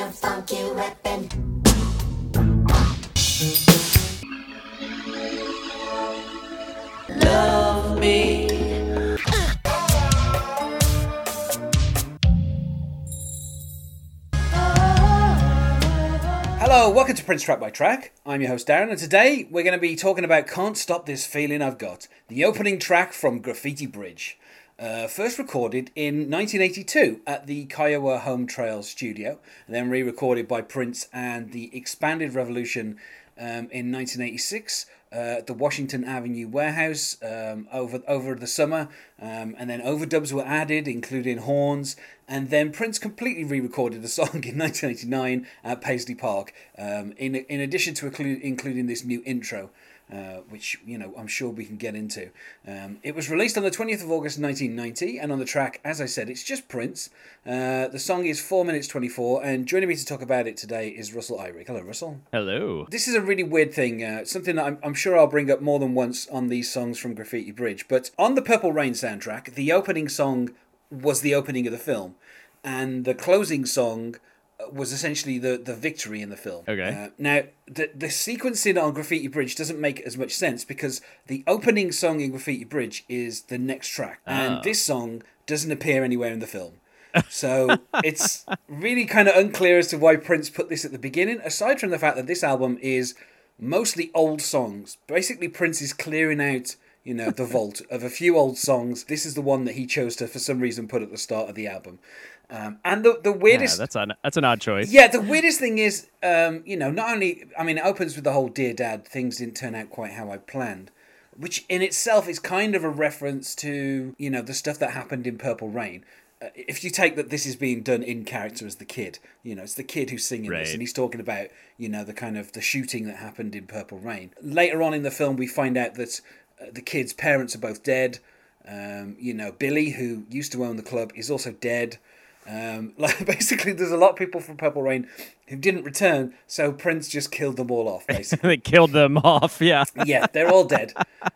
your funky weapon. Love me. Hello, welcome to Prince Track by Track. I'm your host Darren, and today we're going to be talking about Can't Stop This Feeling I've Got, the opening track from Graffiti Bridge. Uh, first recorded in 1982 at the Kiowa Home Trails studio, then re recorded by Prince and the Expanded Revolution um, in 1986 uh, at the Washington Avenue warehouse um, over over the summer, um, and then overdubs were added, including horns, and then Prince completely re-recorded the song in 1989 at Paisley Park. Um, in in addition to include, including this new intro. Uh, which you know I'm sure we can get into. Um, it was released on the 20th of August 1990, and on the track, as I said, it's just Prince. Uh, the song is four minutes 24, and joining me to talk about it today is Russell Eyrick. Hello, Russell. Hello. This is a really weird thing, uh, something that I'm, I'm sure I'll bring up more than once on these songs from Graffiti Bridge. But on the Purple Rain soundtrack, the opening song was the opening of the film, and the closing song was essentially the, the victory in the film. Okay. Uh, now, the, the sequencing on Graffiti Bridge doesn't make as much sense because the opening song in Graffiti Bridge is the next track, and Oh. this song doesn't appear anywhere in the film. So it's really kind of unclear as to why Prince put this at the beginning, aside from the fact that this album is mostly old songs. Basically, Prince is clearing out, you know, the vault of a few old songs. This is the one that he chose to, for some reason, put at the start of the album. Um, and the the weirdest Yeah, that's an that's an odd choice. yeah, the weirdest thing is, um, you know, not only, I mean, it opens with the whole Dear Dad, things didn't turn out quite how I planned, which in itself is kind of a reference to, you know, the stuff that happened in Purple Rain. Uh, if you take that this is being done in character as the kid, you know, it's the kid who's singing this, and he's talking about, you know, the kind of the shooting that happened in Purple Rain. Later on in the film, we find out that uh, the kid's parents are both dead. Um, you know, Billy, who used to own the club, is also dead. Um, like basically, there's a lot of people from Purple Rain who didn't return, so Prince just killed them all off. Basically, they killed them off. Yeah. yeah, they're all dead.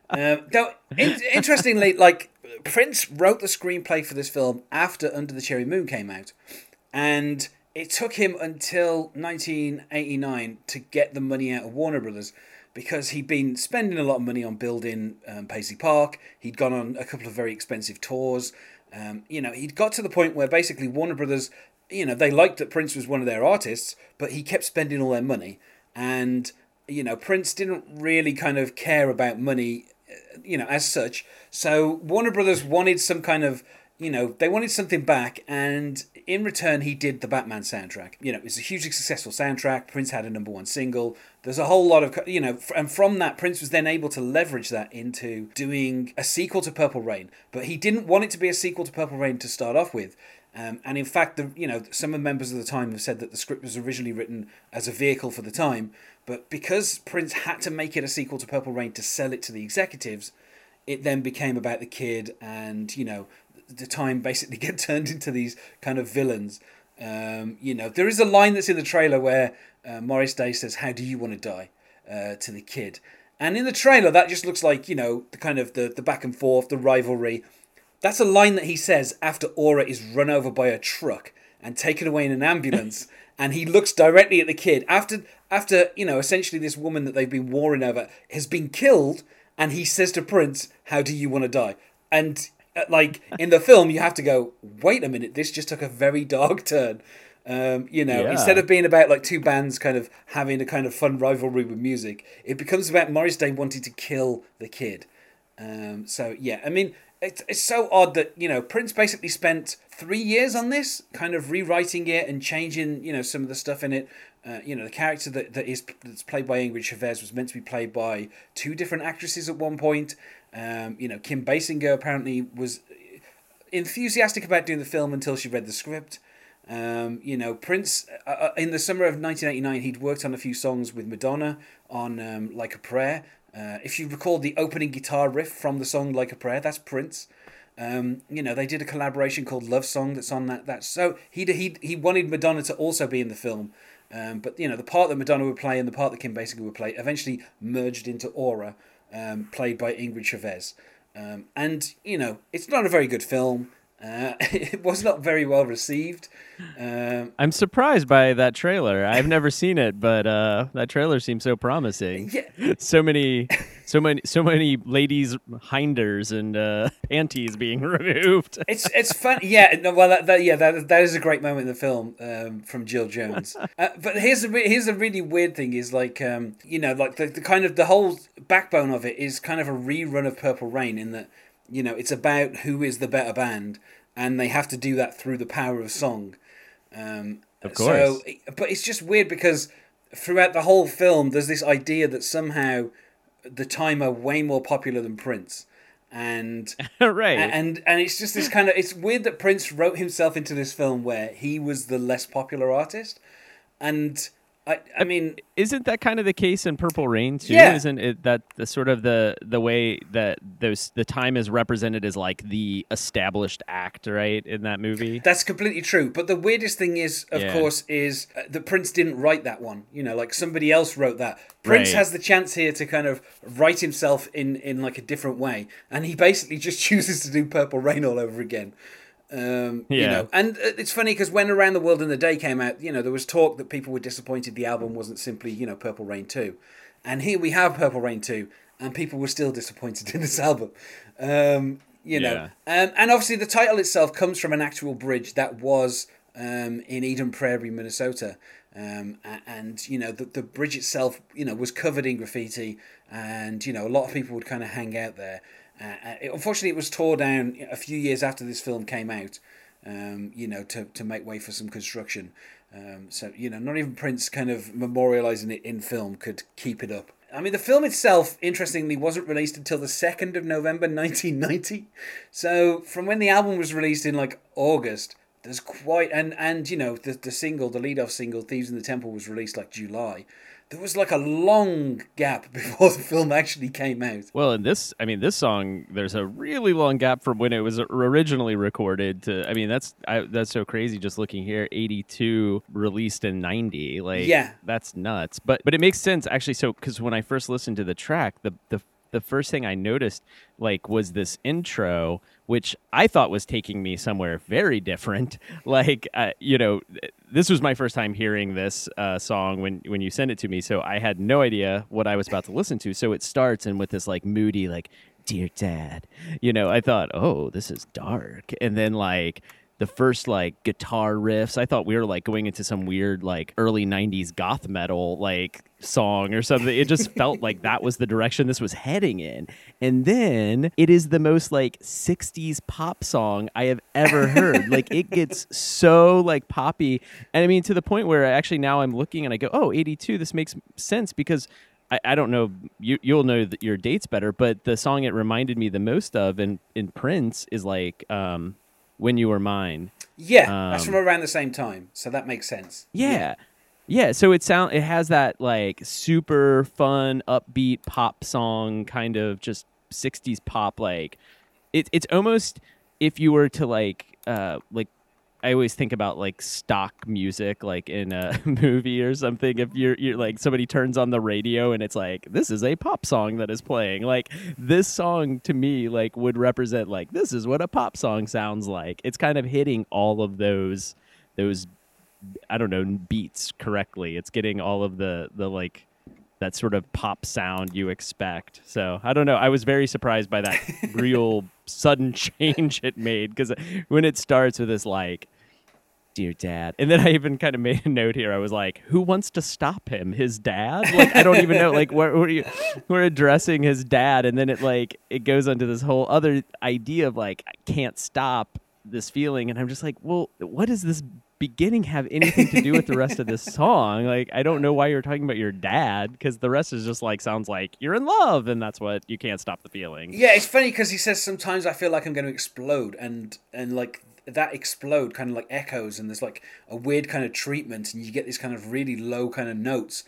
Um, though, in- interestingly, like Prince wrote the screenplay for this film after Under the Cherry Moon came out, and it took him until 1989 to get the money out of Warner Brothers because he'd been spending a lot of money on building um, Paisley Park. He'd gone on a couple of very expensive tours. Um, you know, he'd got to the point where basically Warner Brothers, you know, they liked that Prince was one of their artists, but he kept spending all their money. And, you know, Prince didn't really kind of care about money, uh, you know, as such. So Warner Brothers wanted some kind of, you know, they wanted something back. And in return, he did the Batman soundtrack. You know, it was a hugely successful soundtrack. Prince had a number one single. There's a whole lot of, you know, and from that, Prince was then able to leverage that into doing a sequel to Purple Rain. But he didn't want it to be a sequel to Purple Rain to start off with. Um, and in fact, the, you know, some of the members of the time have said that the script was originally written as a vehicle for the time, but because Prince had to make it a sequel to Purple Rain to sell it to the executives, it then became about the kid, and you know, the time basically get turned into these kind of villains. Um, you know, there is a line that's in the trailer where uh, Morris Day says, "How do you want to die?" Uh, to the kid, and in the trailer that just looks like you know the kind of the the back and forth, the rivalry. That's a line that he says after Aura is run over by a truck and taken away in an ambulance, and he looks directly at the kid after after you know essentially this woman that they've been warring over has been killed, and he says to Prince, "How do you want to die?" And like in the film, you have to go, "Wait a minute, this just took a very dark turn." Um, you know, Yeah. instead of being about like two bands kind of having a kind of fun rivalry with music, it becomes about Morris Day wanting to kill the kid. Um, so yeah, I mean, it's it's so odd that you know Prince basically spent three years on this, kind of rewriting it and changing you know some of the stuff in it. Uh, you know, the character that, that is that's played by Ingrid Chavez was meant to be played by two different actresses at one point. Um, you know, Kim Basinger apparently was enthusiastic about doing the film until she read the script. Um, you know, Prince, uh, uh, in the summer of 1989, he'd worked on a few songs with Madonna on um, Like a Prayer. Uh, if you recall the opening guitar riff from the song Like a Prayer, that's Prince. Um, you know, they did a collaboration called Love Song that's on that. That so he he he wanted Madonna to also be in the film, um, but you know the part that Madonna would play and the part that Kim Basinger would play eventually merged into Aura, um, played by Ingrid Chavez. Um, and you know, it's not a very good film. Uh, it was not very well received. Um, I'm surprised by that trailer. I've never seen it, but uh, that trailer seems so promising. yeah, So many, so many, so many ladies' hinders and uh, panties being removed. it's it's fun. Yeah, no, well, that, that yeah, that that is a great moment in the film um, from Jill Jones. Uh, but here's the re- here's the really weird thing is like um, you know like the, the kind of the whole backbone of it is kind of a rerun of Purple Rain in that you know it's about who is the better band and they have to do that through the power of song. Um, Of So, but it's just weird because throughout the whole film, there's this idea that somehow the time are way more popular than Prince, and right. and and it's just this kind of it's weird that Prince wrote himself into this film where he was the less popular artist, and I I mean Isn't that kind of the case in Purple Rain too? Yeah. Isn't it that the sort of the the way that those the time is represented as like the established act, right, in that movie? that's completely true. But the weirdest thing is, of Yeah. course, is uh, that Prince didn't write that one. You know, like somebody else wrote that. Prince Right. has the chance here to kind of write himself in in like a different way, and he basically just chooses to do Purple Rain all over again. Um, You Yeah. know, and uh, it's funny because when Around the World in the Day came out, you know, there was talk that people were disappointed the album wasn't simply, you know, Purple Rain 2. And here we have Purple Rain 2, and people were still disappointed in this album. Um, you know, um, and obviously the title itself comes from an actual bridge that was um, in Eden Prairie, Minnesota. Um, and you know the, the bridge itself, you know, was covered in graffiti, and you know a lot of people would kind of hang out there. Uh, uh, it, unfortunately, it was tore down a few years after this film came out. Um, you know, to, to make way for some construction. Um, so you know, not even Prince kind of memorializing it in film could keep it up. I mean, the film itself, interestingly, wasn't released until the second of November, nineteen ninety. So from when the album was released in like August, there's quite and and you know the the single, the lead off single, "Thieves in the Temple" was released like July. There was like a long gap before the film actually came out. Well, in this, I mean, this song, there's a really long gap from when it was originally recorded to. I mean, that's I, that's so crazy. Just looking here, 82 released in 90. Like, Yeah. that's nuts. But but it makes sense actually. So because when I first listened to the track, the the the first thing I noticed like was this intro, which I thought was taking me somewhere very different. Like, uh, you know, this was my first time hearing this uh, song when when you sent it to me, so I had no idea what I was about to listen to. So it starts and with this like moody like, "Dear Dad," you know, I thought, oh, this is dark, and then like the first like guitar riffs. I thought we were like going into some weird like early '90s goth metal like song or something. It just felt like that was the direction this was heading in. And then it is the most like '60s pop song I have ever heard. like it gets so like poppy, and I mean to the point where actually now I'm looking and I go, oh, '82. This makes sense because. I, I don't know. You you'll know that your dates better, but the song it reminded me the most of in, in Prince is like um, "When You Were Mine." Yeah, that's Um, from around the same time, so that makes sense. Yeah. Yeah, so it sound it has that like super fun, upbeat pop song kind of just 60s pop like it, it's almost if you were to like uh like I always think about like stock music like in a movie or something if you're you're like somebody turns on the radio and it's like this is a pop song that is playing like this song to me like would represent like this is what a pop song sounds like it's kind of hitting all of those those I don't know beats correctly. It's getting all of the the like that sort of pop sound you expect. So I don't know. I was very surprised by that real sudden change it made because when it starts with this like. Dear dad. And then I even kind of made a note here. I was like, who wants to stop him? His dad? Like, I don't even know. Like, what, are you? We're addressing his dad. And then it, like, it goes into this whole other idea of, like, I can't stop this feeling. And I'm just like, well, what does this beginning have anything to do with the rest of this song? Like, I don't know why you're talking about your dad because the rest is just like, sounds like you're in love. And that's what you can't stop the feeling. Yeah, it's funny because he says sometimes I feel like I'm going to explode, and and like that explode kind of like echoes, and there's like a weird kind of treatment, and you get these kind of really low kind of notes,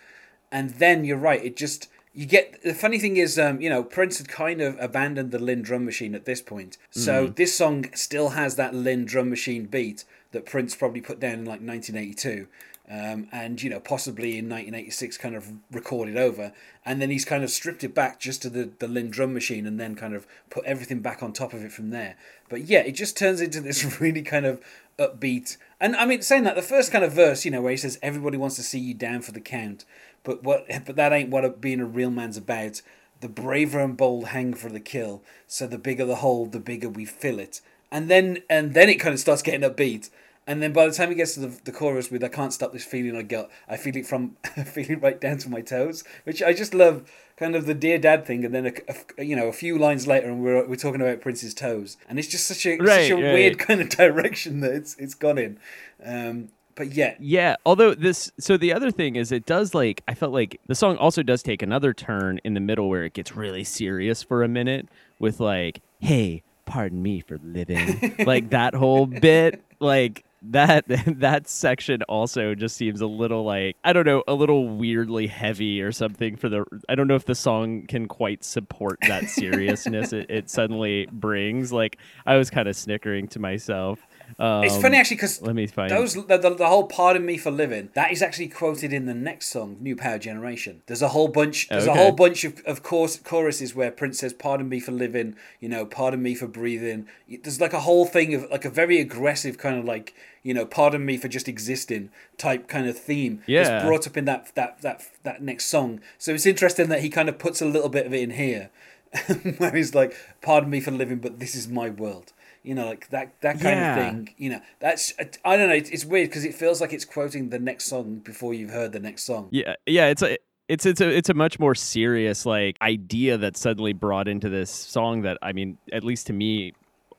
and then you're right, it just you get the funny thing is, um, you know, Prince had kind of abandoned the Linn drum machine at this point, so this song still has that Linn drum machine beat that Prince probably put down in like 1982. Um, and you know possibly in 1986 kind of recorded over. And then he's kind of stripped it back just to the, the Linn drum machine and then kind of put everything back on top of it from there. But yeah it just turns into this really kind of upbeat. And I mean saying that the first kind of verse you know where he says everybody wants to see you down for the count. But what but that ain't what being a real man's about. The braver and bold hang for the kill. So the bigger the hole the bigger we fill it. And then and then it kind of starts getting upbeat and then by the time he gets to the, the chorus with "I can't stop this feeling I got," I feel it from I feel it right down to my toes, which I just love, kind of the dear dad thing. And then a, a- you know a few lines later, and we're we're talking about Prince's toes, and it's just such a Right, such a right. weird kind of direction that it's it's gone in. Um, but yeah, Yeah, although this so the other thing is it does like I felt like the song also does take another turn in the middle where it gets really serious for a minute with like, "Hey, pardon me for living." like that whole bit like that that section also just seems a little like I don't know, a little weirdly heavy or something for the I don't know if the song can quite support that seriousness it, it suddenly brings. Like I was kind of snickering to myself. Um, it's funny actually because let me find those the, the, the whole "Pardon Me for Living" that is actually quoted in the next song, "New Power Generation." There's a whole bunch. There's a whole bunch of of course choruses where Prince says, "Pardon me for living," you know, "Pardon me for breathing." There's like a whole thing of like a very aggressive kind of like you know, "Pardon me for just existing" type kind of theme. Yeah. that's brought up in that that that that next song. So it's interesting that he kind of puts a little bit of it in here, where he's like, "Pardon me for living, but this is my world." You know, like that that kind Yeah. of thing. You know, that's I don't know. It's, it's weird because it feels like it's quoting the next song before you've heard the next song. Yeah, yeah, it's a it's it's a it's a much more serious like idea that's suddenly brought into this song that I mean, at least to me,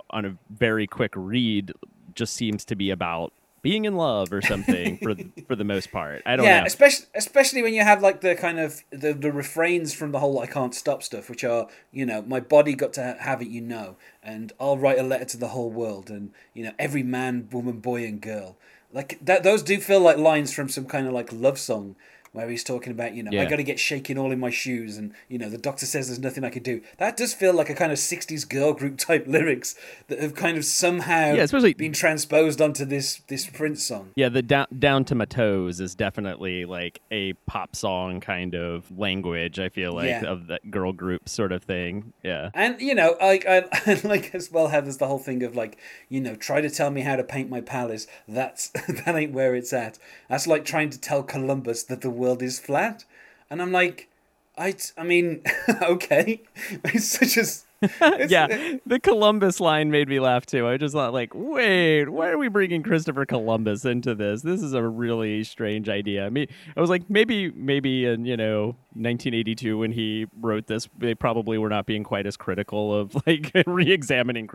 on a very quick read, just seems to be about being in love or something for the- for the most part. I don't know. yeah, know. especially especially when you have like the kind of the, the refrains from the whole "I can't stop" stuff, which are you know my body got to have it, you know, and I'll write a letter to the whole world, and you know every man, woman, boy, and girl. Like that, those do feel like lines from some kind of like love song. Where he's talking about, you know, I got to get shaking all in my shoes, and you know, the doctor says there's nothing I can do. That does feel like a kind of '60s girl group type lyrics that have kind of somehow Yeah, especially- been transposed onto this this Prince song. Yeah, the down down to my toes is definitely like a pop song kind of language. I feel like Yeah. of that girl group sort of thing. Yeah. And you know, I, I, I like as well how there's the whole thing of like, you know, try to tell me how to paint my palace. That's that ain't where it's at. That's like trying to tell Columbus that the world is flat. And I'm like, I, I mean, okay, it's such a, yeah, the Columbus line made me laugh too. I just thought, like, wait, why are we bringing Christopher Columbus into this? This is a really strange idea. I mean, I was like, maybe, maybe in you know 1982 when he wrote this, they probably were not being quite as critical of like re-examining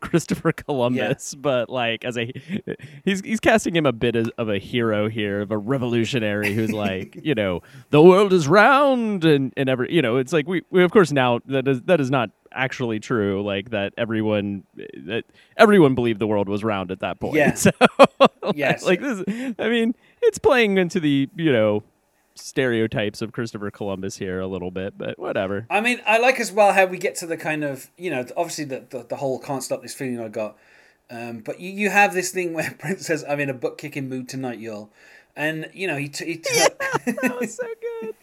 Christopher Columbus. But like, as a he's he's casting him a bit as, of a hero here, of a revolutionary who's like, you know, the world is round and and every, you know, it's like we we of course now that is that is not actually true like that everyone that everyone believed the world was round at that point Yeah. so Yes. like this i mean it's playing into the you know stereotypes of christopher columbus here a little bit but whatever I mean, I like as well how we get to the kind of, you know, obviously the the, the whole can't stop this feeling I got. Um, but you, you have this thing where Prince says, "I'm in a butt kicking mood tonight, y'all," and you know he t- he, t- that was so good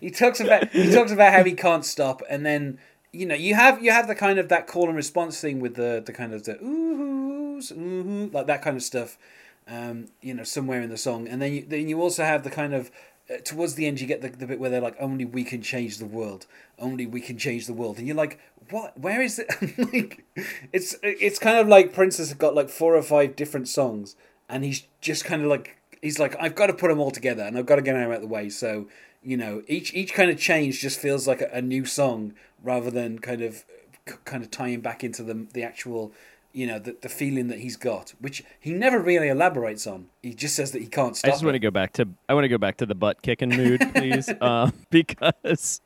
he talks about he talks about how he can't stop, and then you know you have you have the kind of that call and response thing with the the kind of the oohs ooh like that kind of stuff, um, you know somewhere in the song, and then you then you also have the kind of uh, towards the end you get the, the bit where they're like only we can change the world, only we can change the world, and you're like what? Where is it? Like it's it's kind of like Prince has got like four or five different songs, and he's just kind of like he's like I've got to put them all together, and I've got to get them out of the way, so you know each each kind of change just feels like a, a new song rather than kind of c- kind of tying back into the the actual you know the, the feeling that he's got which he never really elaborates on he just says that he can't stop. i just want to go back to i want to go back to the butt kicking mood please uh, because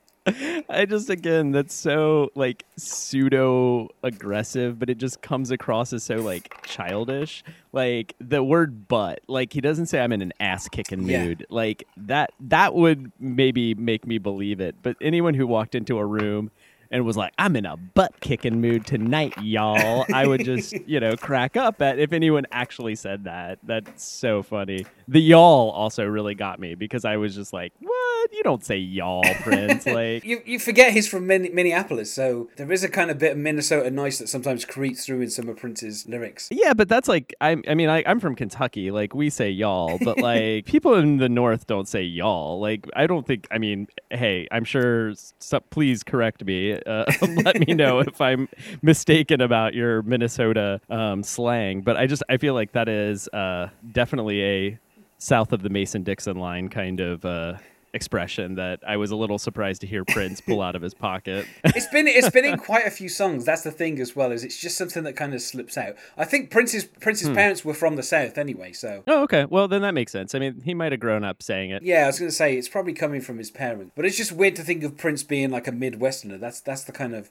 I just again that's so like pseudo aggressive, but it just comes across as so like childish. Like the word butt, like he doesn't say I'm in an ass kicking Yeah. mood. Like that that would maybe make me believe it. But anyone who walked into a room and was like, I'm in a butt kicking mood tonight, y'all. I would just, you know, crack up at if anyone actually said that. That's so funny. The y'all also really got me because I was just like, what? You don't say y'all, Prince. Like, You, you forget he's from Min- Minneapolis, so there is a kind of bit of Minnesota nice that sometimes creeps through in some of Prince's lyrics. yeah, but that's like, I, I mean, I, I'm from Kentucky. Like, we say y'all, but like, people in the North don't say y'all. Like, I don't think, I mean, hey, I'm sure, so, please correct me. Uh, let me know if I'm mistaken about your Minnesota um, slang. But I just, I feel like that is uh, definitely a south of the Mason Dixon line kind of uh, expression that I was a little surprised to hear Prince pull out of his pocket. It's been it's been in quite a few songs. That's the thing as well. Is it's just something that kind of slips out. I think Prince's Prince's parents were from the south anyway, so oh, okay. Well, then that makes sense. I mean, he might have grown up saying it. yeah, I was going to say it's probably coming from his parents. But it's just weird to think of Prince being like a Midwesterner. That's that's the kind of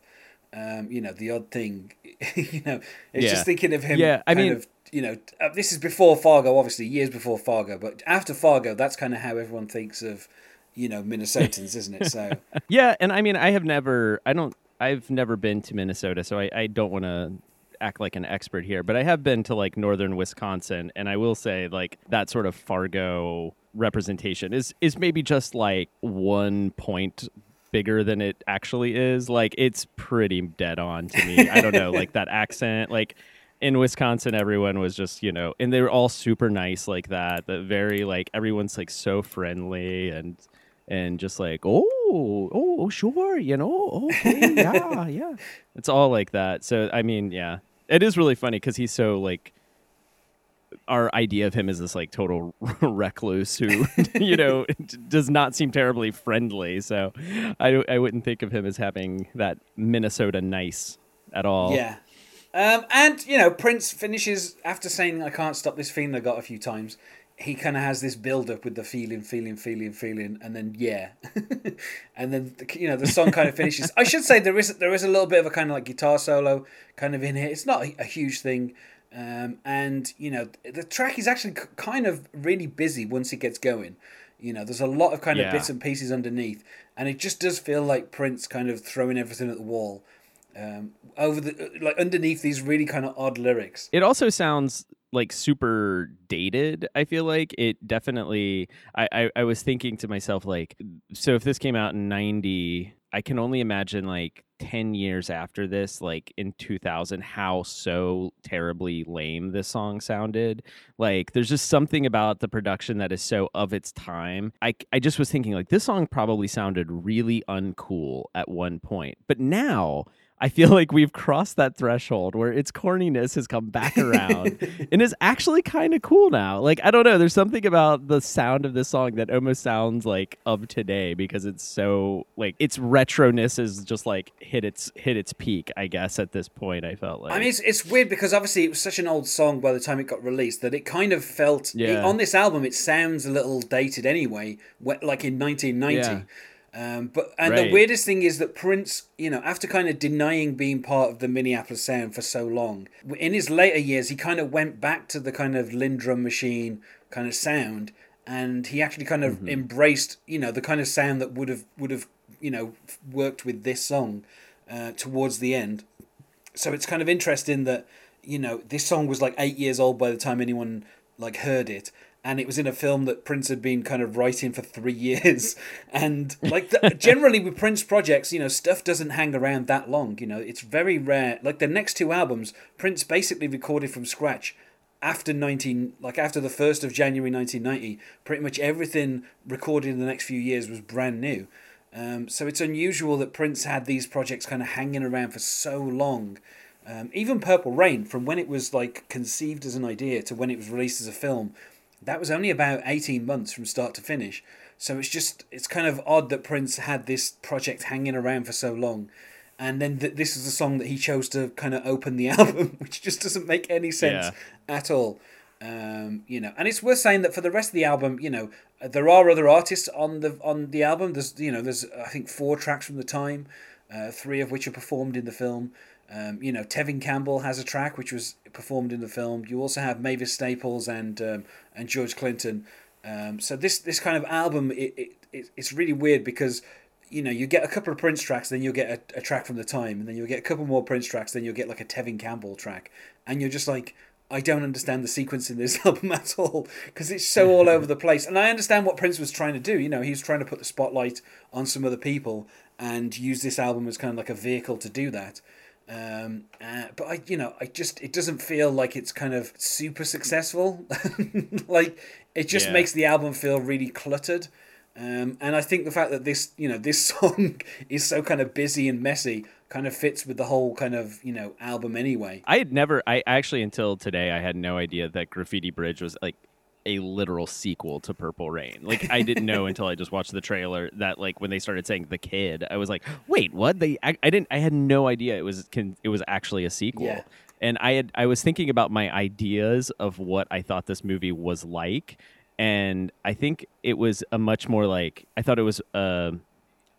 um, you know the odd thing. you know, it's Yeah. just thinking of him. Yeah, I mean- of, you know, uh, this is before Fargo, obviously years before Fargo, but after Fargo, that's kind of how everyone thinks of you know Minnesotans, isn't it? So Yeah, and I mean, I have never, I don't, I've never been to Minnesota, so I, I don't want to act like an expert here, but I have been to like northern Wisconsin, and I will say like that sort of Fargo representation is is maybe just like one point bigger than it actually is. Like it's pretty dead on to me. I don't know, like that accent, like. In Wisconsin, everyone was just, you know, and they were all super nice like that. That very like everyone's like so friendly and and just like oh oh sure you know okay yeah yeah. It's all like that. So i mean yeah. It is really funny because he's so like our idea of him is this like total recluse who you know does not seem terribly friendly. So I, I wouldn't think of him as having that minnesota nice at all. Yeah. Um, and, you know, Prince finishes after saying, I can't stop this feeling I got a few times. He kind of has this build up with the feeling, feeling, feeling, feeling, and then, yeah. and then, the- you know, the song kind of finishes. I should say there is there is a little bit of a kind of like guitar solo kind of in here. It's not a, a huge thing. Um, and, you know, the track is actually kind of really busy once it gets going. You know, there's a lot of kind of Yeah. bits and pieces underneath. And it just does feel like Prince kind of throwing everything at the wall um, over the like underneath these really kind of odd lyrics. It also sounds like super dated. I feel like it definitely. I, I I was thinking to myself like, so if this came out in '90, I can only imagine like 10 years after this, like in 2000, how so terribly lame this song sounded. Like, there's just something about the production that is so of its time. I, I just was thinking, like, this song probably sounded really uncool at one point. But now, I feel like we've crossed that threshold where its corniness has come back around and is actually kind of cool now. Like, I don't know, there's something about the sound of this song that almost sounds like of today because it's so like its retroness is just like hit its hit its peak, I guess, at this point. I felt like I mean, it's, it's weird because obviously it was such an old song by the time it got released that it kind of felt Yeah. on this album. It sounds a little dated anyway, like in 1990. Um, but and the weirdest thing is that Prince, you know, after kind of denying being part of the Minneapolis sound for so long, in his later years, he kind of went back to the kind of LinnDrum machine kind of sound, and he actually kind of Mm-hmm. embraced, you know, the kind of sound that would have would have you know worked with this song uh, towards the end. So it's kind of interesting that you know this song was like eight years old by the time anyone like heard it, and it was in a film that Prince had been kind of writing for three years. And like the, generally with Prince projects, you know, stuff doesn't hang around that long. You know, it's very rare. Like the next two albums, Prince basically recorded from scratch after 19 like after the 1st of January 1990 pretty much everything recorded in the next few years was brand new um, so it's unusual that Prince had these projects kind of hanging around for so long um, even Purple Rain from when it was like conceived as an idea to when it was released as a film that was only about 18 months from start to finish so it's just it's kind of odd that Prince had this project hanging around for so long and then th- this is the song that he chose to kind of open the album which just doesn't make any sense Yeah. at all. Um, you know, and it's worth saying that for the rest of the album, you know, there are other artists on the on the album. There's you know, there's I think four tracks from the time, uh, three of which are performed in the film. Um, you know, Tevin Campbell has a track which was performed in the film. You also have Mavis Staples and um, and George Clinton. Um, so this this kind of album, it, it, it it's really weird because you know, you get a couple of Prince tracks, then you'll get a, a, track from the time, and then you'll get a couple more Prince tracks, then you'll get like a Tevin Campbell track, and you're just like, I don't understand the sequence in this album at all because it's so all over the place. And I understand what Prince was trying to do. You know, he was trying to put the spotlight on some other people and use this album as kind of like a vehicle to do that. Um, uh, but I, you know, I just it doesn't feel like it's kind of super successful. like it just Yeah. makes the album feel really cluttered. Um, and I think the fact that this, you know, this song is so kind of busy and messy kind of fits with the whole kind of, you know, album anyway. I had never, I actually until today, I had no idea that Graffiti Bridge was like a literal sequel to Purple Rain. Like I didn't know until I just watched the trailer that like when they started saying the kid, I was like, wait, what? They, I, I didn't, I had no idea it was, can, it was actually a sequel. Yeah. And I had, I was thinking about my ideas of what I thought this movie was like, and I think it was a much more like I thought it was. Uh,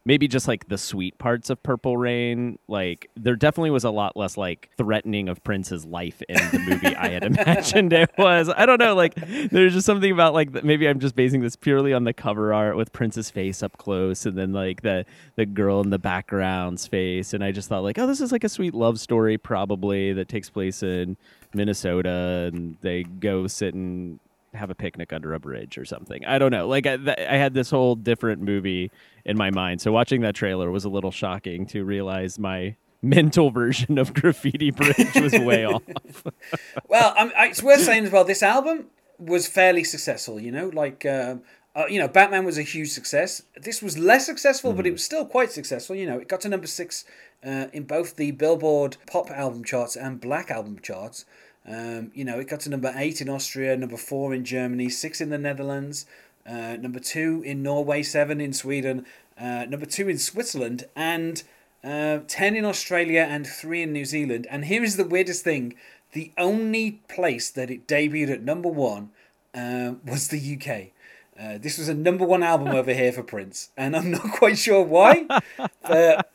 maybe just like the sweet parts of Purple Rain. Like there definitely was a lot less like threatening of Prince's life in the movie I had imagined it was. I don't know. Like there's just something about like maybe I'm just basing this purely on the cover art with Prince's face up close, and then like the the girl in the background's face, and I just thought like, oh, this is like a sweet love story probably that takes place in Minnesota, and they go sit and have a picnic under a bridge or something. I don't know. Like I, th- I had this whole different movie in my mind. So watching that trailer was a little shocking to realize my mental version of Graffiti Bridge was way off. Well, I'm, I, it's worth saying as well. This album was fairly successful. You know, like um, uh, you know, Batman was a huge success. This was less successful, but it was still quite successful. You know, it got to number six uh, in both the Billboard Pop album charts and Black album charts. Um, you know, it got to number eight in Austria, number four in Germany, six in the Netherlands, uh, number two in Norway, seven in Sweden, uh, number two in Switzerland, and uh, 10 in Australia and 3 in New Zealand. And here is the weirdest thing the only place that it debuted at number one uh, was the UK. Uh, this was a number one album over here for Prince, and I'm not quite sure why. But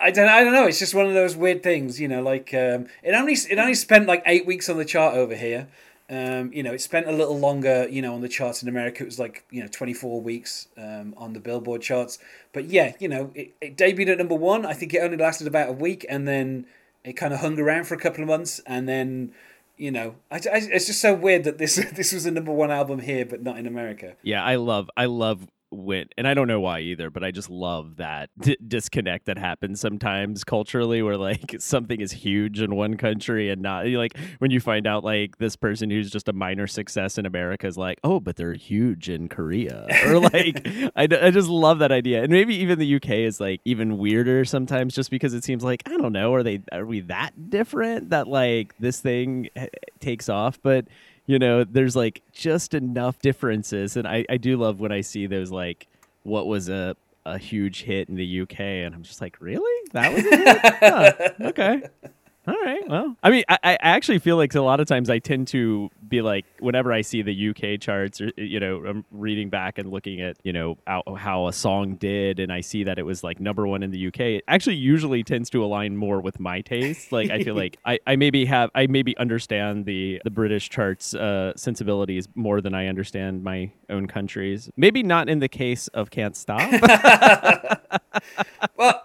I don't, I don't know. It's just one of those weird things, you know. Like um, it only, it only spent like eight weeks on the chart over here. Um, you know, it spent a little longer, you know, on the charts in America. It was like, you know, 24 weeks um, on the Billboard charts. But yeah, you know, it, it debuted at number one. I think it only lasted about a week and then it kind of hung around for a couple of months. And then, you know, I, I, it's just so weird that this this was a number one album here, but not in America. yeah, I love I love when and I don't know why either, but I just love that d- disconnect that happens sometimes culturally where like something is huge in one country and not like when you find out like this person who's just a minor success in America is like, "Oh, but they're huge in Korea." Or like I, d- I just love that idea. And maybe even the UK is like even weirder sometimes just because it seems like I don't know, are they are we that different that like this thing eh, takes off, but you know, there's like just enough differences, and I, I do love when I see those like what was a a huge hit in the UK, and I'm just like, really, that was a hit? Huh, okay. All right. Well, I mean, I, I actually feel like a lot of times I tend to be like, whenever I see the UK charts, or you know, I'm reading back and looking at you know how, how a song did, and I see that it was like number one in the UK. It actually usually tends to align more with my taste. Like I feel like I, I maybe have I maybe understand the the British charts uh, sensibilities more than I understand my own country's. Maybe not in the case of Can't Stop. Well,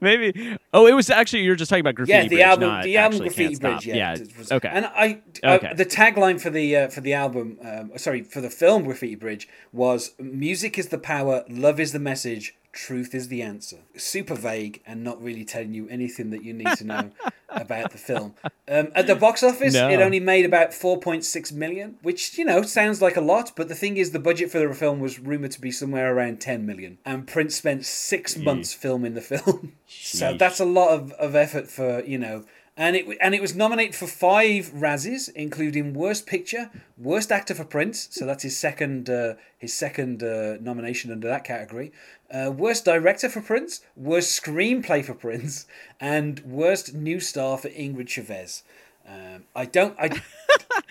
maybe. Oh, it was actually you're just talking about graffiti. yeah, the Bridge, album, not the album Graffiti. Bridge. Yeah, yeah. was- okay. And I, uh, Okay. the tagline for the uh, for the album, um, sorry, for the film Graffiti Bridge was "Music is the power, love is the message, truth is the answer." Super vague and not really telling you anything that you need to know about the film. Um, at the box office, No. it only made about four point six million, which you know sounds like a lot, but the thing is, the budget for the film was rumored to be somewhere around ten million, and Prince spent six months filming the film. so that's a lot of, of effort for you know and it and it was nominated for five Razzies, including Worst Picture, Worst Actor for Prince, so that's his second uh, his second uh, nomination under that category. Uh, worst Director for Prince, Worst Screenplay for Prince, and Worst New Star for Ingrid Chavez. Um, I don't I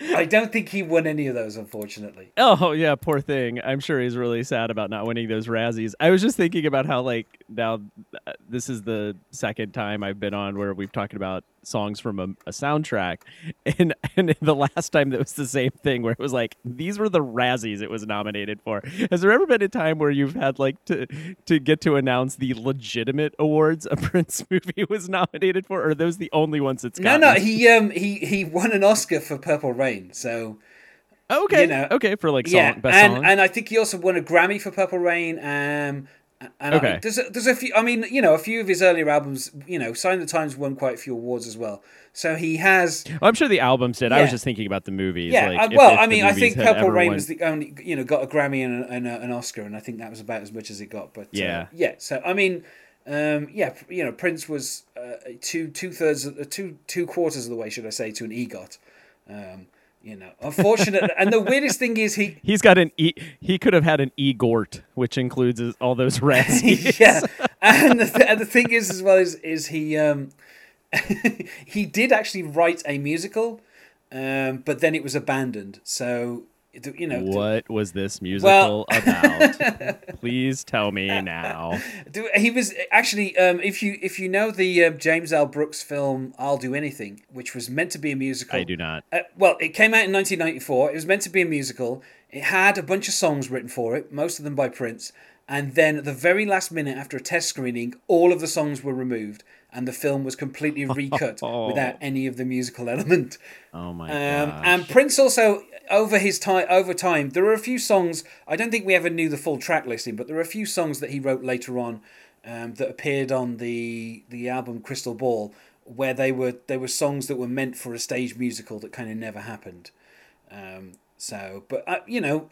I don't think he won any of those, unfortunately. Oh yeah, poor thing. I'm sure he's really sad about not winning those Razzies. I was just thinking about how like now uh, this is the second time I've been on where we've talked about songs from a, a soundtrack, and and the last time that was the same thing where it was like these were the Razzies it was nominated for. Has there ever been a time where you've had like to to get to announce the legitimate awards a Prince movie was nominated for, or are those the only ones it's No, gotten? no, he um he he won an Oscar for Purple Rain, so okay, you know, okay for like song, yeah, best and song. and I think he also won a Grammy for Purple Rain. Um, and Okay. I, there's a, there's a few. I mean, you know, a few of his earlier albums. You know, Sign of the Times won quite a few awards as well. So he has. I'm sure the albums did. I was just thinking about the movies. Yeah, like, uh, if- well, if I mean, I think Purple Rain won- was the only, you know, got a Grammy and, a, and a, an Oscar, and I think that was about as much as it got. But uh, Yeah. yeah. So I mean, um, yeah, you know, Prince was uh, two two thirds, uh, two two quarters of the way, should I say, to an EGOT. Um, you know, unfortunate. and the weirdest thing is he He's got an e. He could have had an e gort, which includes all those Razzies. yeah, and the, th- and the thing is as well is is he um, he did actually write a musical, um, but then it was abandoned. So you know, What was this musical Well- about? Please tell me now. he was actually um, if you if you know the um, James L. Brooks film "I'll Do Anything," which was meant to be a musical. I do not. Uh, well, it came out in 1994. It was meant to be a musical. It had a bunch of songs written for it, most of them by Prince. And then at the very last minute, after a test screening, all of the songs were removed, and the film was completely recut without any of the musical element. Oh my Um, god. and Prince also, over his time, over time, there are a few songs. I don't think we ever knew the full track listing, but there are a few songs that he wrote later on um, that appeared on the the album Crystal Ball, where they were they were songs that were meant for a stage musical that kind of never happened. Um, so, but uh, you know,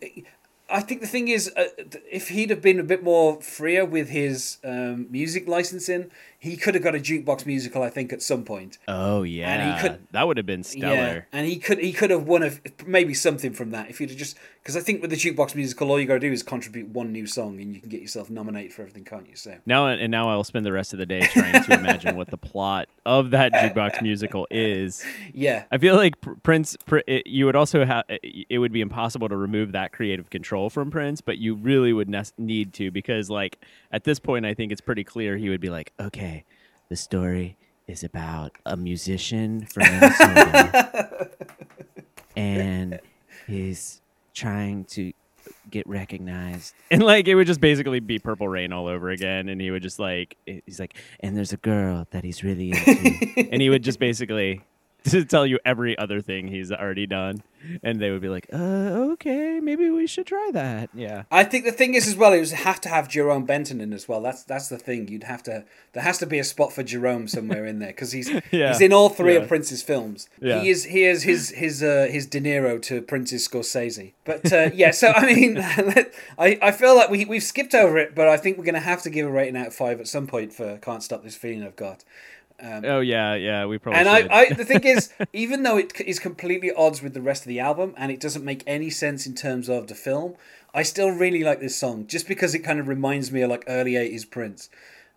I think the thing is, uh, if he'd have been a bit more freer with his um, music licensing, he could have got a jukebox musical. I think at some point. oh yeah. and he could- that would have been Yeah, stellar. and he could he could have won a, maybe something from that if he'd have just because I think with the jukebox musical, all you got to do is contribute one new song and you can get yourself nominated for everything, can't you? So Now uh, and now I will spend the rest of the day trying to imagine what the plot of that jukebox musical is. yeah, I feel like Prince, you would also have, it would be impossible to remove that creative control from Prince, but you really would nes- need to because, like, at this point, I think it's pretty clear he would be like, okay, the story is about a musician from Minnesota and he's trying to get recognized. And like it would just basically be Purple Rain all over again and he would just like he's like and there's a girl that he's really into. and he would just basically to tell you every other thing he's already done and they would be like, "Uh okay, maybe we should try that." Yeah. I think the thing is as well, it was have to have Jerome Benton in as well. That's that's the thing. You'd have to there has to be a spot for Jerome somewhere in there because he's Yeah. he's in all three Yeah. of Prince's films. Yeah. He is he is his his uh, his De Niro to Prince's Scorsese. But uh, yeah, so I mean, I I feel like we we've skipped over it, but I think we're gonna have to give a rating out of five at some point for Can't Stop This Feeling I've Got. Oh yeah, yeah, we probably And I. I, the thing is, even though it is completely odds with the rest of the album, and it doesn't make any sense in terms of the film, I still really like this song just because it kind of reminds me of like early '80s Prince.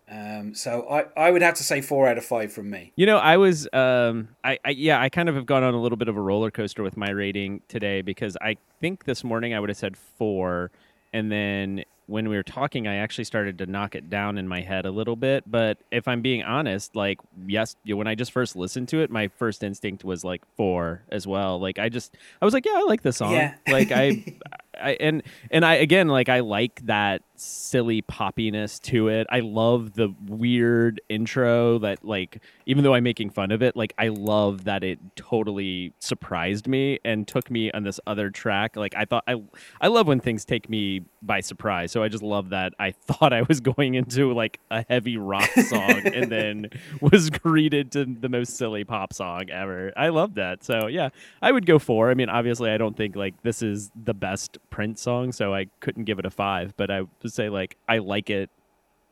Um, so I, I would have to say four out of five from me. You know, I was, um, I, I, yeah, I kind of have gone on a little bit of a roller coaster with my rating today because I think this morning I would have said four, and then when we were talking, I actually started to knock it down in my head a little bit. But if I'm being honest, like, yes, when I just first listened to it, my first instinct was like four as well. Like, I just, I was like, yeah, I like the song. Yeah. Like, I, I, and and I again like I like that silly poppiness to it. I love the weird intro that like even though I'm making fun of it, like I love that it totally surprised me and took me on this other track. Like I thought I I love when things take me by surprise. So I just love that I thought I was going into like a heavy rock song and then was greeted to the most silly pop song ever. I love that. So yeah, I would go four. I mean, obviously I don't think like this is the best Prince song, so I couldn't give it a five, but I would say like I like it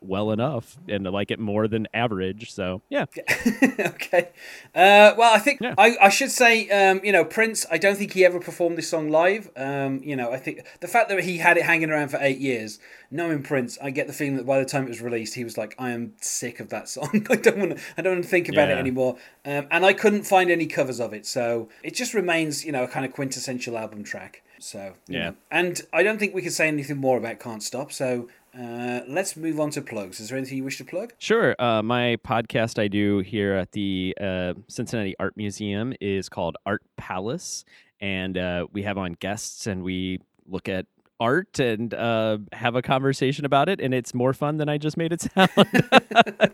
well enough and like it more than average. So yeah, okay. Uh, well, I think Yeah. I, I should say, um, you know, Prince. I don't think he ever performed this song live. Um, you know, I think the fact that he had it hanging around for eight years, knowing Prince, I get the feeling that by the time it was released, he was like, "I am sick of that song. I don't want to. I don't want to think about it anymore." Um, and I couldn't find any covers of it, so it just remains, you know, a kind of quintessential album track. So Yeah. know. and I don't think we can say anything more about "Can't Stop." So uh, let's move on to plugs. Is there anything you wish to plug? Sure. Uh, my podcast I do here at the uh, Cincinnati Art Museum is called Art Palace, and uh, we have on guests and we look at art and uh, have a conversation about it, and it's more fun than I just made it sound.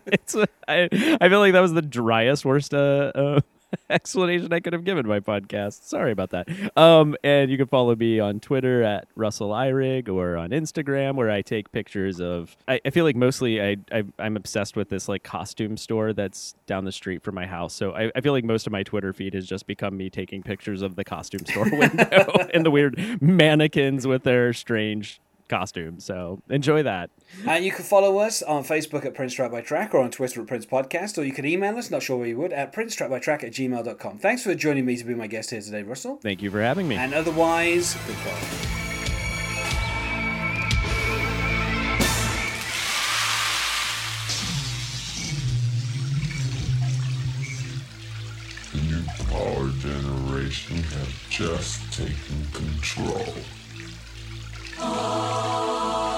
it's I, I feel like that was the driest, worst uh, uh, explanation I could have given my podcast. Sorry about that. Um, and you can follow me on Twitter at Russell Irig or on Instagram where I take pictures of. I, I feel like mostly I, I I'm obsessed with this like costume store that's down the street from my house. So I, I feel like most of my Twitter feed has just become me taking pictures of the costume store window and the weird mannequins with their strange costumes. So enjoy that. And you can follow us on Facebook at Prince Track by Track or on Twitter at Prince Podcast, or you can email us, not sure where you would, at princetrackbytrack at gmail.com. Thanks for joining me to be my guest here today, Russell. Thank you for having me. And otherwise, goodbye. The new power generation have just taken control. Oh.